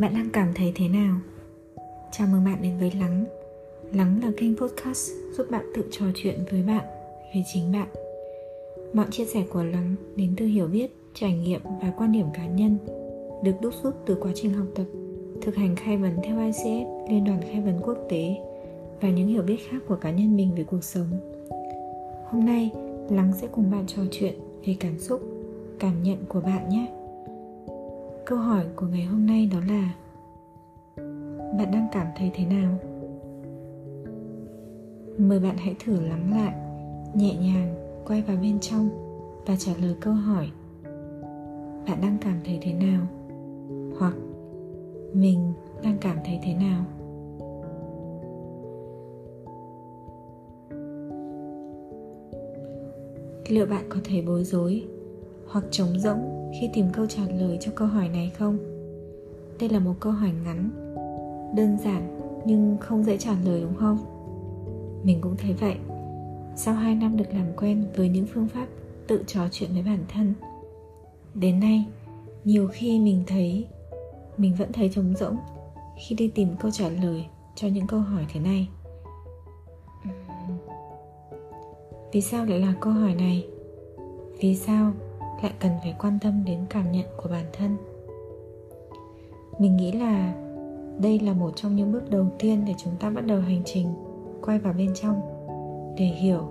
Bạn đang cảm thấy thế nào? Chào mừng bạn đến với Lắng Lắng là kênh podcast giúp bạn tự trò chuyện với bạn về chính bạn Mọi chia sẻ của Lắng đến từ hiểu biết, trải nghiệm và quan điểm cá nhân được đúc rút từ quá trình học tập, thực hành khai vấn theo ICF, Liên đoàn khai vấn quốc tế và những hiểu biết khác của cá nhân mình về cuộc sống. Hôm nay, Lắng sẽ cùng bạn trò chuyện về cảm xúc, cảm nhận của bạn nhé câu hỏi của ngày hôm nay đó là, bạn đang cảm thấy thế nào? Mời bạn hãy thử lắng lại, nhẹ nhàng, quay vào bên trong và trả lời câu hỏi, bạn đang cảm thấy thế nào? Hoặc, mình đang cảm thấy thế nào? Liệu bạn có thể bối rối hoặc trống rỗng khi tìm câu trả lời cho câu hỏi này không? Đây là một câu hỏi ngắn, đơn giản nhưng không dễ trả lời đúng không? Mình cũng thấy vậy. Sau 2 năm được làm quen với những phương pháp tự trò chuyện với bản thân, đến nay, nhiều khi mình thấy, mình vẫn thấy trống rỗng khi đi tìm câu trả lời cho những câu hỏi thế này. Vì sao lại là câu hỏi này? Vì sao lại cần phải quan tâm đến cảm nhận của bản thân. Mình nghĩ là đây là một trong những bước đầu tiên để chúng ta bắt đầu hành trình, quay vào bên trong, để hiểu,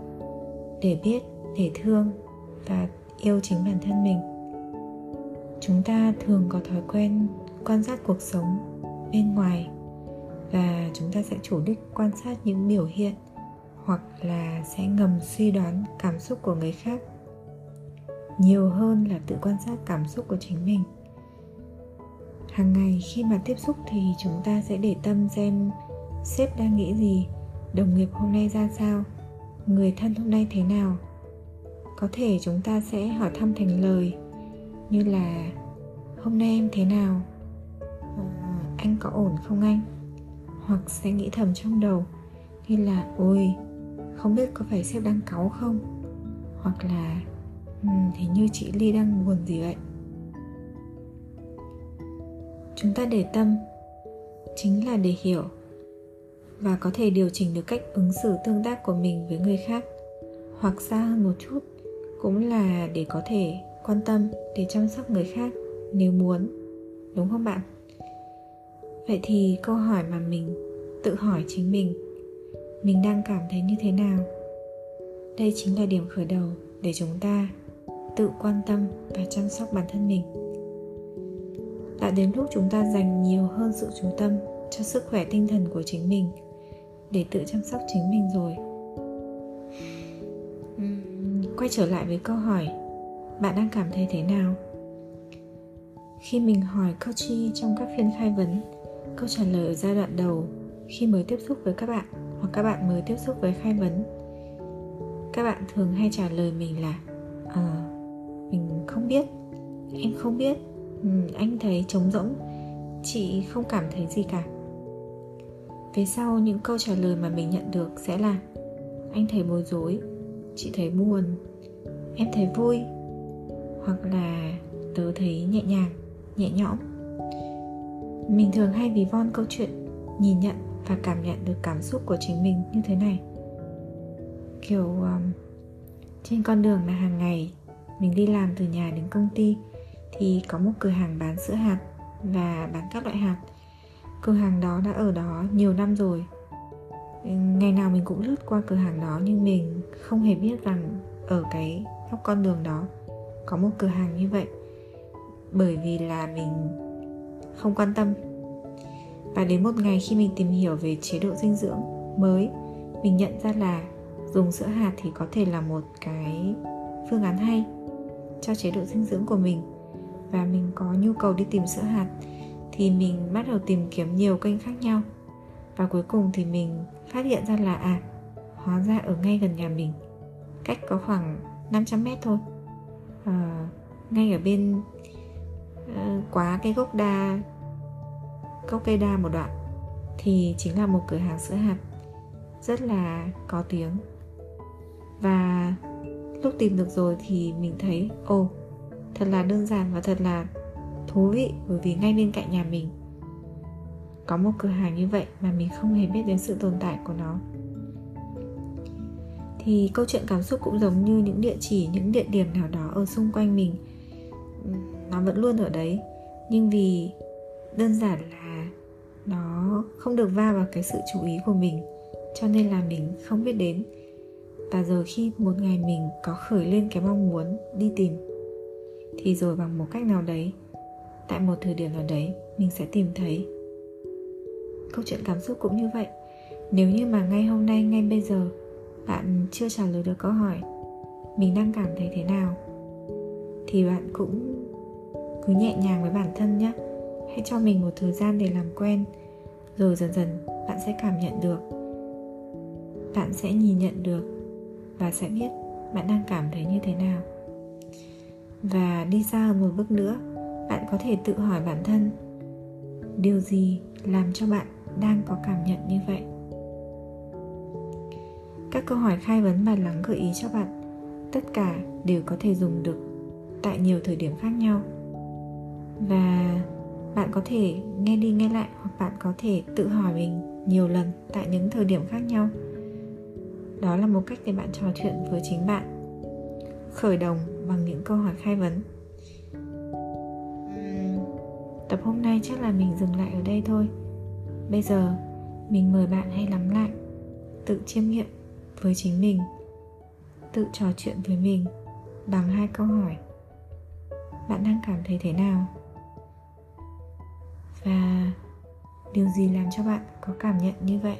để biết, để thương và yêu chính bản thân mình. Chúng ta thường có thói quen quan sát cuộc sống bên ngoài và chúng ta sẽ chủ đích quan sát những biểu hiện hoặc là sẽ ngầm suy đoán cảm xúc của người khác nhiều hơn là tự quan sát cảm xúc của chính mình. Hàng ngày khi mà tiếp xúc thì chúng ta sẽ để tâm xem sếp đang nghĩ gì, đồng nghiệp hôm nay ra sao, người thân hôm nay thế nào. Có thể chúng ta sẽ hỏi thăm thành lời như là, hôm nay em thế nào? Ờ, anh có ổn không anh? Hoặc sẽ nghĩ thầm trong đầu như là, ôi, không biết có phải sếp đang cáu không? Hoặc là ừ, thì như chị ly đang buồn gì vậy? Chúng ta để tâm chính là để hiểu và có thể điều chỉnh được cách ứng xử tương tác của mình với người khác. Hoặc xa hơn một chút cũng là để có thể quan tâm để chăm sóc người khác nếu muốn đúng không bạn? Vậy thì câu hỏi mà mình tự hỏi chính mình mình đang cảm thấy như thế nào? Đây chính là điểm khởi đầu để chúng ta tự quan tâm và chăm sóc bản thân mình. Đã đến lúc chúng ta dành nhiều hơn sự chú tâm cho sức khỏe tinh thần của chính mình để tự chăm sóc chính mình rồi. Quay trở lại với câu hỏi bạn đang cảm thấy thế nào? Khi mình hỏi coachee trong các phiên khai vấn câu trả lời ở giai đoạn đầu khi mới tiếp xúc với các bạn hoặc các bạn mới tiếp xúc với khai vấn các bạn thường hay trả lời mình là à, không biết. Em không biết. Ừ, anh thấy trống rỗng. Chị không cảm thấy gì cả. Về sau những câu trả lời mà mình nhận được sẽ là anh thấy bối rối chị thấy buồn em thấy vui. Hoặc là tớ thấy nhẹ nhàng nhẹ nhõm. Mình thường hay ví von câu chuyện nhìn nhận và cảm nhận được cảm xúc của chính mình như thế này. Kiểu um, trên con đường là hàng ngày mình đi làm từ nhà đến công ty thì có một cửa hàng bán sữa hạt và bán các loại hạt. Cửa hàng đó đã ở đó nhiều năm rồi. Ừ, ngày nào mình cũng lướt qua cửa hàng đó nhưng mình không hề biết rằng ở cái góc con đường đó có một cửa hàng như vậy bởi vì là mình không quan tâm. Và đến một ngày khi mình tìm hiểu về chế độ dinh dưỡng mới, mình nhận ra là dùng sữa hạt thì có thể là một cái phương án hay cho chế độ dinh dưỡng của mình và mình có nhu cầu đi tìm sữa hạt thì mình bắt đầu tìm kiếm nhiều kênh khác nhau. Và cuối cùng thì mình phát hiện ra là à hóa ra ở ngay gần nhà mình cách có khoảng 500 mét thôi. À, ngay ở bên à, quá cái gốc đa gốc cây đa một đoạn thì chính là một cửa hàng sữa hạt rất là có tiếng. Và lúc tìm được rồi thì mình thấy, ồ, thật là đơn giản và thật là thú vị, bởi vì ngay bên cạnh nhà mình có một cửa hàng như vậy mà mình không hề biết đến sự tồn tại của nó. Thì câu chuyện cảm xúc cũng giống như những địa chỉ, những địa điểm nào đó ở xung quanh mình. Nó vẫn luôn ở đấy, nhưng vì đơn giản là nó không được va vào cái sự chú ý của mình, cho nên là mình không biết đến và rồi khi một ngày mình có khởi lên cái mong muốn đi tìm, thì rồi bằng một cách nào đấy, tại một thời điểm nào đấy, mình sẽ tìm thấy câu chuyện cảm xúc cũng như vậy. Nếu như mà ngay hôm nay, ngay bây giờ, bạn chưa trả lời được câu hỏi mình đang cảm thấy thế nào, thì bạn cũng cứ nhẹ nhàng với bản thân nhé. Hãy cho mình một thời gian để làm quen, rồi dần dần bạn sẽ cảm nhận được, bạn sẽ nhìn nhận được và sẽ biết bạn đang cảm thấy như thế nào. Và đi xa hơn một bước nữa, bạn có thể tự hỏi bản thân, điều gì làm cho bạn đang có cảm nhận như vậy? Các câu hỏi khai vấn và lắng gợi ý cho bạn, tất cả đều có thể dùng được tại nhiều thời điểm khác nhau. Và bạn có thể nghe đi nghe lại hoặc bạn có thể tự hỏi mình nhiều lần tại những thời điểm khác nhau đó là một cách để bạn trò chuyện với chính bạn. Khởi đầu bằng những câu hỏi khai vấn. Tập hôm nay chắc là mình dừng lại ở đây thôi. Bây giờ, mình mời bạn hãy lắng lại, tự chiêm nghiệm với chính mình, tự trò chuyện với mình bằng hai câu hỏi. Bạn đang cảm thấy thế nào? Và điều gì làm cho bạn có cảm nhận như vậy?